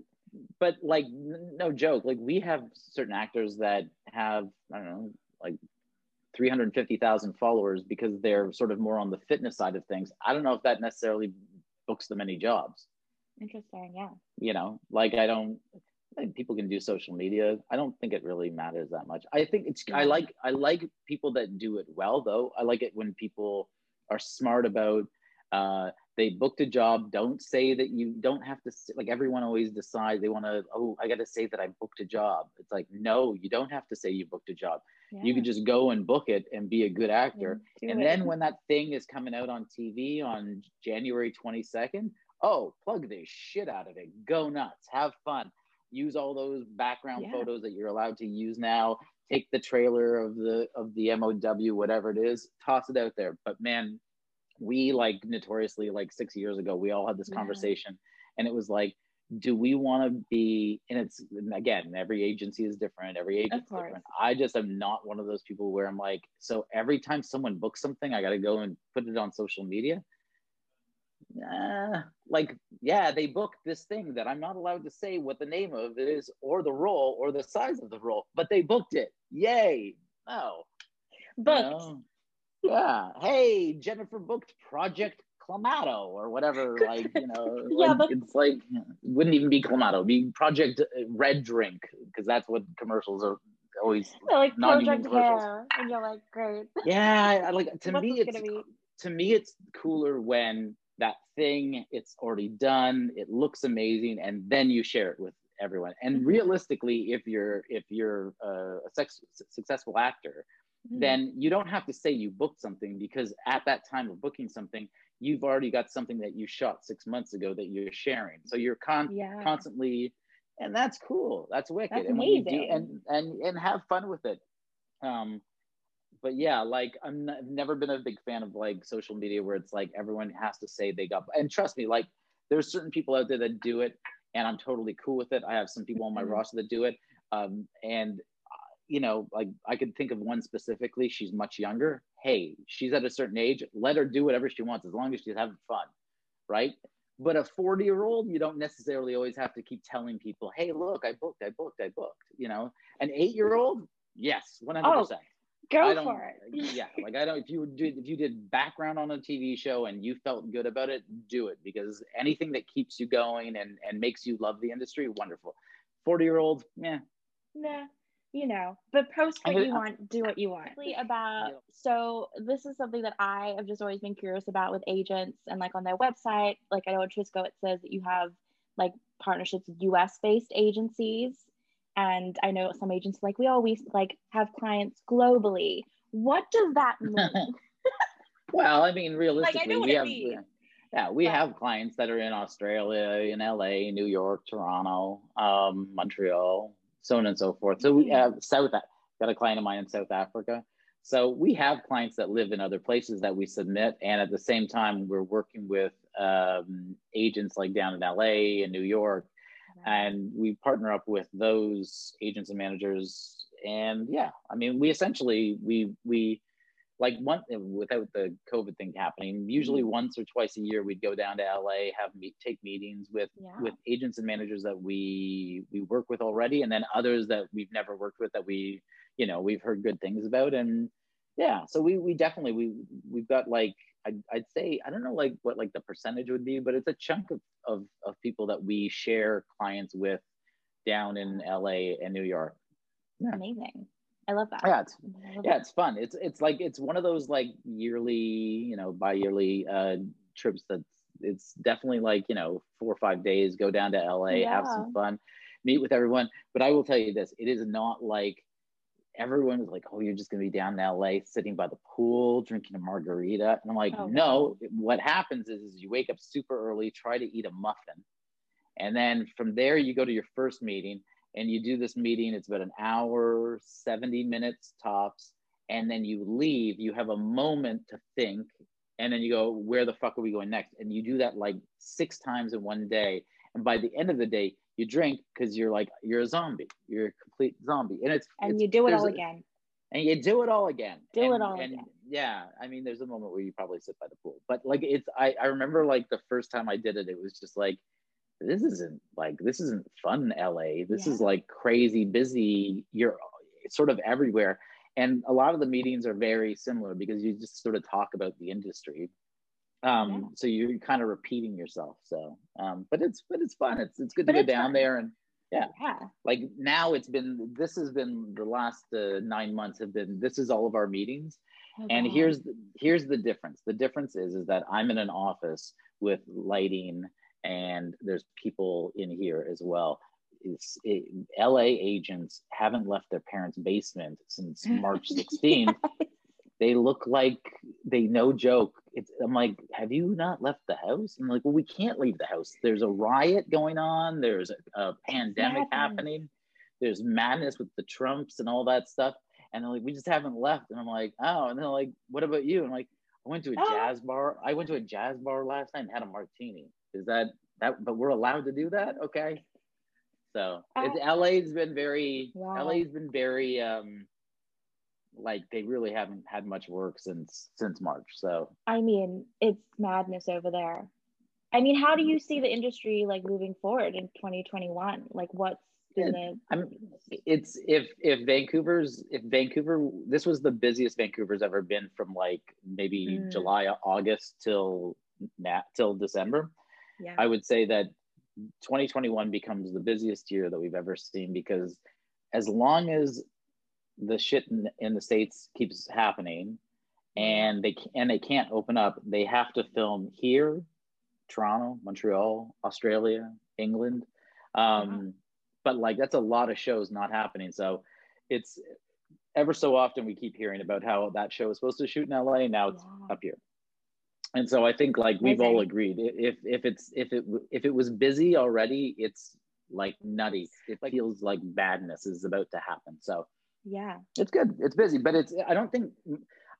But like, no joke. Like we have certain actors that have I don't know, like three hundred fifty thousand followers because they're sort of more on the fitness side of things. I don't know if that necessarily books them any jobs. Interesting. Yeah. You know, like I don't think people can do social media. I don't think it really matters that much. I think it's I like I like people that do it well though. I like it when people are smart about uh, they booked a job don't say that you don't have to like everyone always decides they want to oh i got to say that i booked a job. It's like no you don't have to say you booked a job. Yeah. you can just go and book it and be a good actor. and then when that thing is coming out on tv on january 22nd oh plug the shit out of it. Go nuts. Have fun. Use all those background yeah. photos that you're allowed to use now. Take the trailer of the of the mow whatever it is. Toss it out there. But man we like notoriously like six years ago we all had this yeah. conversation and it was like do we want to be and it's again every agency is different every agency is different. i just am not one of those people where i'm like so every time someone books something i got to go and put it on social media? Uh, like yeah they booked this thing that i'm not allowed to say what the name of it is or the role or the size of the role but they booked it. Yay. No. Booked. You know? Yeah. Hey, Jennifer booked Project Clamato or whatever. [LAUGHS] Like, you know, yeah, like, but... it's like, wouldn't even be Clamato, be Project Red Drink, because that's what commercials are always yeah, like Project Hair. And you're like, great. [LAUGHS] Yeah. Like, to me, it's, to me, it's cooler when that thing, it's already done, it looks amazing, and then you share it with everyone. And mm-hmm. realistically, if you're, if you're a sex, successful actor, mm-hmm. then you don't have to say you booked something because at that time of booking something, you've already got something that you shot six months ago that you're sharing. So you're con- yeah. constantly, and that's cool. That's wicked. That's and amazing. Do, and and and have fun with it. Um, but yeah, like I'm n- I've never been a big fan of like social media where it's like everyone has to say they got. And trust me, like there's certain people out there that do it, and I'm totally cool with it. I have some people on my mm-hmm. roster that do it, um, and you know, like I could think of one specifically. She's much younger. Hey, she's at a certain age. Let her do whatever she wants as long as she's having fun, right? But a 40 year old, you don't necessarily always have to keep telling people, hey, look, I booked, I booked, I booked. You know, an eight year old, yes, 100%. Oh, go for it. [LAUGHS] yeah. Like I don't, if you did, if you did background on a TV show and you felt good about it, do it because anything that keeps you going and, and makes you love the industry, wonderful. 40 year old, yeah. Nah, you know, but post what you want, do what you want. About so this is something that I have just always been curious about with agents and like on their website. Like I know at Trisco it says that you have like partnerships with US based agencies. And I know some agents like we always like have clients globally. What does that [LAUGHS] mean? well, I mean, realistically, like, I we have means. yeah, we but, have clients that are in Australia, in LA, New York, Toronto, um, Montreal, so on and so forth. So we mm-hmm. have South got a client of mine in South Africa. So we have clients that live in other places that we submit, and at the same time, we're working with um, agents like down in LA and New York, and we partner up with those agents and managers. And yeah, I mean, we essentially we we like one without the COVID thing happening, usually mm-hmm. once or twice a year we'd go down to LA, have meet take meetings with yeah. with agents and managers that we we work with already, and then others that we've never worked with that we you know we've heard good things about, and yeah, so we we definitely we we've got like I'd, I'd say I don't know like what like the percentage would be, but it's a chunk of of, of people that we share clients with down in LA and New York. Yeah. Amazing. I love that. Yeah, it's yeah, it's fun. It's it's like it's one of those like yearly, you know, bi-yearly uh trips that it's definitely like, you know, four or five days, go down to LA, yeah. have some fun, meet with everyone. But I will tell you this, it is not like everyone was like, Oh, you're just gonna be down in LA sitting by the pool, drinking a margarita. And I'm like, oh, no, what happens is, is you wake up super early, try to eat a muffin. And then from there you go to your first meeting and you do this meeting it's about an hour 70 minutes tops and then you leave you have a moment to think and then you go where the fuck are we going next? And you do that like six times in one day and by the end of the day you drink because you're like you're a zombie you're a complete zombie and it's and it's, you do it all again. And you do it all again. Do and, it all and again. yeah i mean there's a moment where you probably sit by the pool but like it's i i remember like the first time i did it it was just like this isn't like this isn't fun LA. This yeah. is like crazy busy. You're sort of everywhere. And a lot of the meetings are very similar because you just sort of talk about the industry. Um, yeah. so you're kind of repeating yourself. So um, but it's but it's fun. It's it's good but to go down fun. there and Yeah. Yeah. Like now it's been, this has been the last uh, nine months have been, this is all of our meetings. Oh, and God. here's the, here's the difference. The difference is, is that I'm in an office with lighting and there's people in here as well. It's, it, LA agents haven't left their parents' basement since [LAUGHS] March 16th. they look like they no joke. It's, I'm like, have you not left the house? I'm like, well, we can't leave the house. There's a riot going on. There's a, a pandemic madness. happening. There's madness with the Trumps and all that stuff. And they're like, we just haven't left. And I'm like, oh. And they're like, what about you? And I'm like, I went to a Oh. jazz bar. I went to a jazz bar last night and had a martini. Is that that? But we're allowed to do that, okay? So it's LA's been very Wow. LA's been very um like they really haven't had much work since since March. So I mean, it's madness over there. I mean, how do you see the industry like moving forward in 2021? Like, what's been the I'm it's if if Vancouver's if Vancouver this was the busiest Vancouver's ever been from like maybe Mm. July August till till December. Yeah? I would say that 2021 becomes the busiest year that we've ever seen because as long as the shit in, in the states keeps happening and they and they can't open up, they have to film here, Toronto, Montreal, Australia, England. Um, But like that's a lot of shows not happening. So it's ever so often we keep hearing about how that show is supposed to shoot in LA. Now it's Yeah. up here. And so I think like we've all agreed if if it's if it if it was busy already, it's like nutty. It feels like badness is about to happen. So yeah. it's good. It's busy, but it's I don't think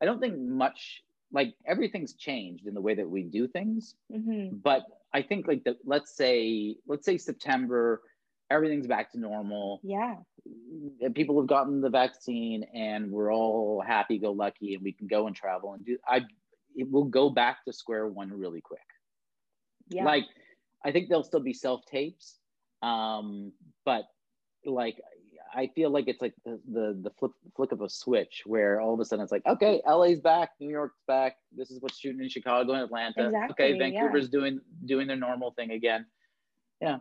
I don't think much like everything's changed in the way that we do things. hmm But I think like the let's say let's say September, everything's back to normal. Yeah. People have gotten the vaccine, and we're all happy go lucky, and we can go and travel and do. I it will go back to square one really quick. Yeah. Like I think there'll still be self tapes, um, but like I feel like it's like the, the the flip flick of a switch where all of a sudden it's like okay, LA's back, New York's back. This is what's shooting in Chicago and Atlanta. Exactly, okay, yeah. Vancouver's doing doing their normal thing again. Yeah,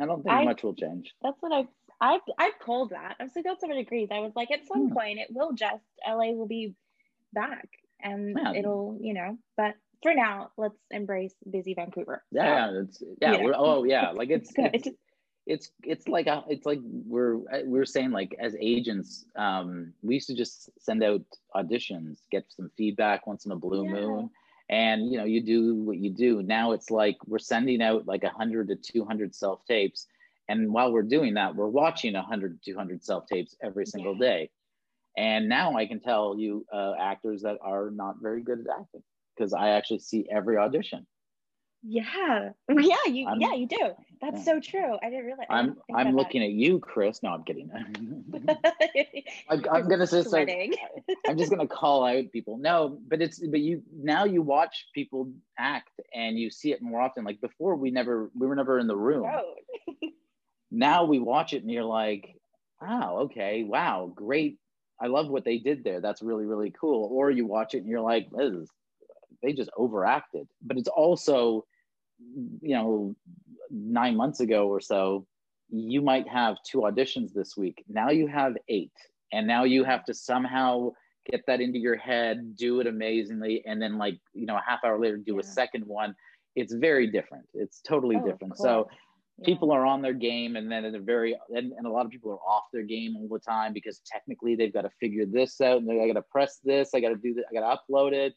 I don't think I- much will change. That's what I've I've I've called that. I was like, that's seven degrees. I was like, at some Hmm. point, it will just LA will be back, and it'll you know. But for now, let's embrace busy Vancouver. Yeah, yeah, it's yeah. Oh yeah, like it's [LAUGHS] Good. it's it's it's like a, it's like we're we're saying like as agents, um, we used to just send out auditions, get some feedback once in a blue Yeah. moon, and you know you do what you do. Now it's like we're sending out like hundred to two hundred self tapes, and while we're doing that, we're watching 100 to 200 self tapes every single Yeah. day. And now I can tell you uh, actors that are not very good at acting because I actually see every audition. Yeah, [LAUGHS] yeah, you I'm- yeah you do. That's yeah. so true. I didn't realize. I'm didn't I'm looking at you, Chris. No, I'm kidding. [LAUGHS] I'm, I'm gonna just like, [LAUGHS] I'm just gonna call out people. No, but it's but you now you watch people act and you see it more often. Like before, we never we were never in the room. Now we watch it and you're like, wow, okay, wow, great. I love what they did there. That's really really cool. Or you watch it and you're like, they just overacted. But it's also, you know, nine months ago or so, you might have two auditions this week. Now you have eight. And now you have to somehow get that into your head, do it amazingly, and then like, you know, a half hour later do a second one. It's very different. It's totally Oh, different. So. Yeah. people are on their game and then they're very and, and a lot of people are off their game all the time because technically they've got to figure this out and they got to press this, I got to do that, I got to upload it,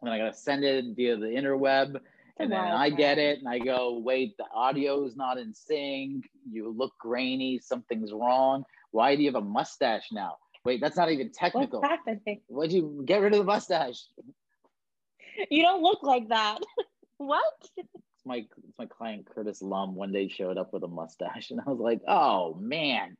and then I got to send it via the interweb and then I get it and I go, wait, the audio is not in sync. You look grainy. Something's wrong. Why do you have a mustache now? Wait, that's not even technical. What's happening? Why'd you get rid of the mustache? You don't look like that. [LAUGHS] what? It's my it's my client Curtis Lum one day showed up with a mustache [LAUGHS] and I was like, oh man,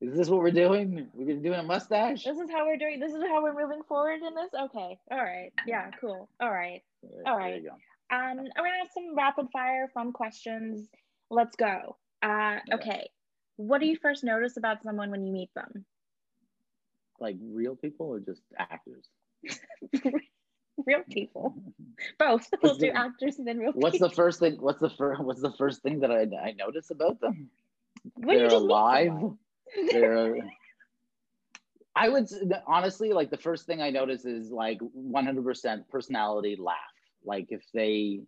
is this what we're doing? We're doing a mustache? This is how we're doing. This is how we're moving forward in this. Okay. All right. Yeah. Cool. All right, all right. There you go. Um, I'm gonna have some rapid fire fun questions. Let's go. Uh, okay. What do you first notice about someone when you meet them? Like real people or just actors? [LAUGHS] real people. [LAUGHS] Both. We'll do the- actors and then real What's people. the first thing? What's the first? What's the first thing that I I notice about them? Wouldn't they're alive. They're. [LAUGHS] I would honestly like the first thing I notice is like 100% personality laugh. Like if they,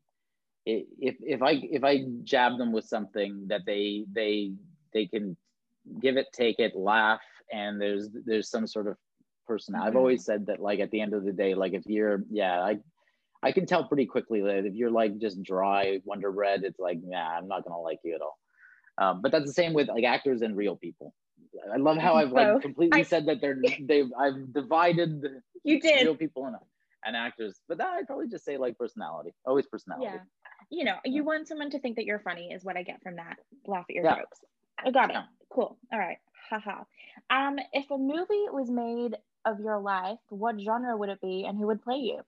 if if I if I jab them with something that they they they can give it, take it, laugh, and there's there's some sort of person. I've always said that like at the end of the day, like if you're yeah I I can tell pretty quickly that if you're like just dry Wonder Bread, it's like nah I'm not gonna like you at all. Um, but that's the same with like actors and real people. I love how I've like Both. completely I- said that they're [LAUGHS] they've I've divided You did. real people and, and actors, but that I'd probably just say like personality, always personality. Yeah. You know, you want someone to think that you're funny is what I get from that. Laugh at your Yeah. jokes. I got it. Yeah. Cool. All right. Haha. Um, if a movie was made of your life, what genre would it be and who would play you?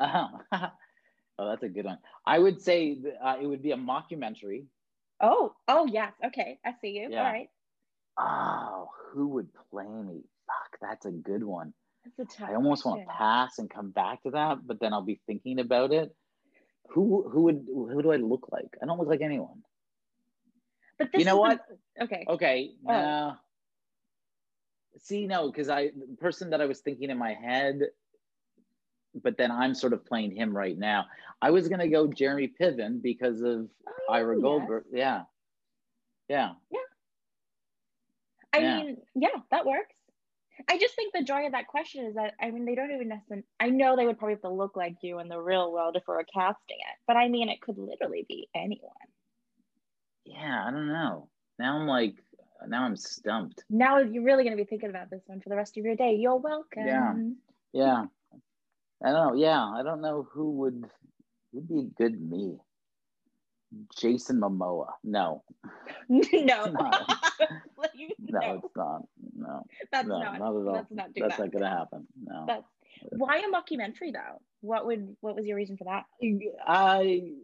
Oh, [LAUGHS] oh, that's a good one. I would say th- uh, it would be a mockumentary. Oh, oh yes. Okay. I see you. Yeah. All right. Oh, who would play me? Fuck, that's a good one. That's a tough I almost want to pass and come back to that, but then I'll be thinking about it. Who who would who do I look like? I don't look like anyone. But this You know what? the- okay. Okay. Oh. No. See, no, because I the person that I was thinking in my head, but then I'm sort of playing him right now. I was gonna go Jeremy Piven because of Oh, Ira yes. Goldberg. Yeah. Yeah. Yeah. I Yeah. mean, yeah, that works. I just think the joy of that question is that I mean they don't even necessarily. I know they would probably have to look like you in the real world if we were casting it, but I mean it could literally be anyone. Yeah. I don't know. Now I'm like now I'm stumped. Now you're really going to be thinking about this one for the rest of your day. You're welcome. Yeah. Yeah. I don't know. Yeah. I don't know who would would be a good me. Jason Momoa. No. [LAUGHS] no. [LAUGHS] Like, No, no, it's not. No. that's no, not. not at all. Let's not do That's that. not gonna happen. No. That's why a mockumentary though. What would what was your reason for that? I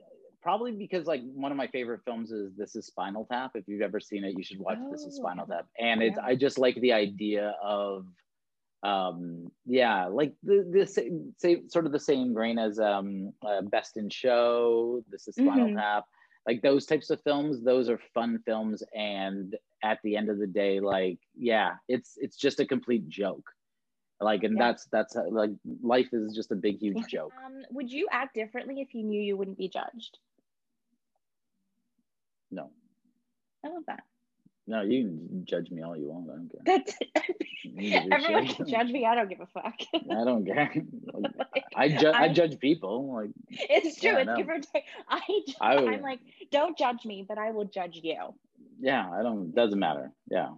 probably because like one of my favorite films is This Is Spinal Tap. If you've ever seen it, you should watch This Is Oh, Spinal. Tap. And it's Yeah. I just like the idea of um yeah like the the same, same sort of the same grain as um uh, best in show this is spinal Mhm. tap like those types of films those are fun films and at the end of the day like yeah it's it's just a complete joke like and Yeah. that's that's uh, like life is just a big huge joke Um, would you act differently if you knew you wouldn't be judged? No I love that. no you can judge me all you want i don't care That's [LAUGHS] everyone shit. can judge me. I don't give a fuck. [LAUGHS] i don't care Like, i judge i I- judge people like it's true. Yeah, it's no. give or take. I, ju- I I'm like, don't judge me, but I will judge you. Yeah i don't doesn't matter yeah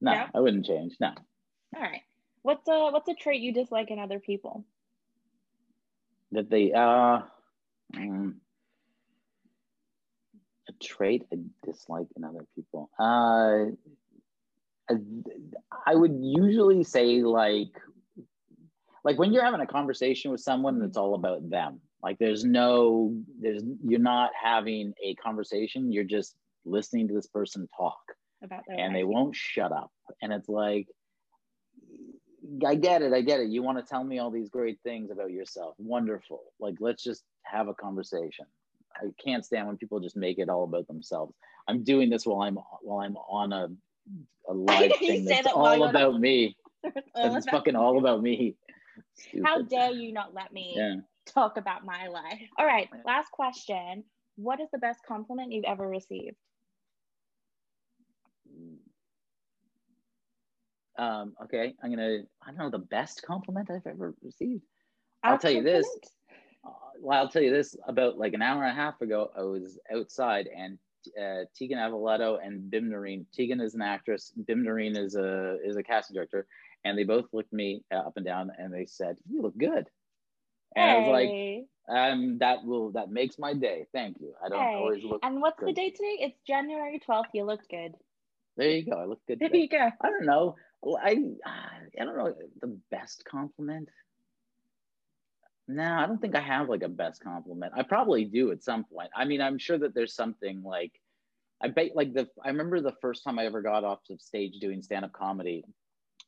no No? i wouldn't change no All right. What's a what's a trait you dislike in other people? that they uh um, trait I dislike in other people. Uh, I, I would usually say like like when you're having a conversation with someone and it's all about them. Like there's no there's you're not having a conversation. You're just listening to this person talk About their and they won't shut up. And it's like, I get it, I get it. You want to tell me all these great things about yourself. Wonderful. Like, let's just have a conversation. I can't stand when people just make it all about themselves. I'm doing this while I'm while I'm on a a [LAUGHS] live thing that's that all about me. All It's about fucking all about me. How dare you not let me Yeah. talk about my life? All right, last question. What is the best compliment you've ever received? Um, okay, I'm gonna. I don't know the best compliment I've ever received. I'll tell you this. Uh, well, I'll tell you this. About like an hour and a half ago, I was outside, and uh, Tegan Avoletto and Bim Narine. Tegan is an actress. Bim Narine is a is a casting director, and they both looked me uh, up and down, and they said, "You look good." And I was like, Hey. um, "That will that makes my day. Thank you. I don't Hey, always look. and what's the date today? It's January 12th. You look good. There you go. I look good. There today. you go. I don't know. Well, I I don't know the best compliment. No, I don't think I have like a best compliment. I probably do at some point. I mean, I'm sure that there's something like I bet like the I remember the first time I ever got off the stage doing stand-up comedy.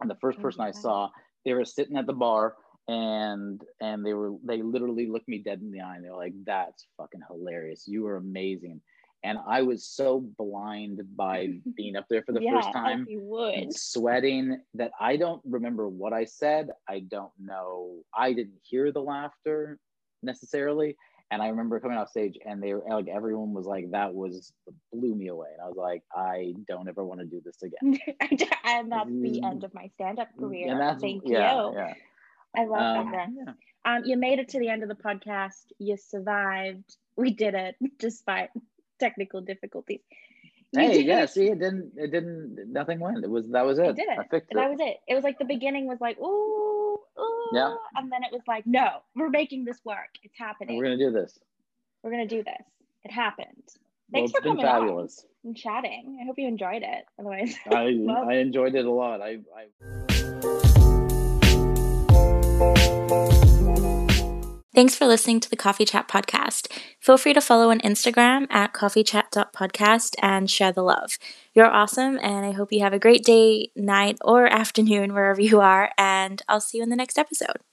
And the first Oh, person I saw, they were sitting at the bar and and they were they literally looked me dead in the eye and they were like, That's fucking hilarious. You were amazing. And I was so blind by [LAUGHS] being up there for the yeah, first time, you would. sweating that I don't remember what I said. I don't know. I didn't hear the laughter necessarily. And I remember coming off stage and they were like, everyone was like, that was blew me away. And I was like, I don't ever want to do this again. [LAUGHS] and that's the end of my stand up career. And that's, Thank yeah, you. Yeah. I love Um, that. yeah. Um, you made it to the end of the podcast. You survived. We did it [LAUGHS] despite technical difficulties. You Hey, did yeah, see, it didn't, it didn't, nothing went. It was, that was it. It. I fixed it. That was it. It was like the beginning was like, ooh, ooh. Yeah. And then it was like, no, we're making this work. It's happening. we're going to do this. We're going to do this. It happened. Well, Thanks it's for coming on fabulous. and chatting. I hope you enjoyed it. Otherwise, [LAUGHS] I, [LAUGHS] Well- I enjoyed it a lot. I, I Thanks for listening to the Coffee Chat podcast. Feel free to follow on Instagram at coffeechat.podcast and share the love. You're awesome, and I hope you have a great day, night, or [LAUGHS] afternoon wherever you are, and I'll see you in the next episode.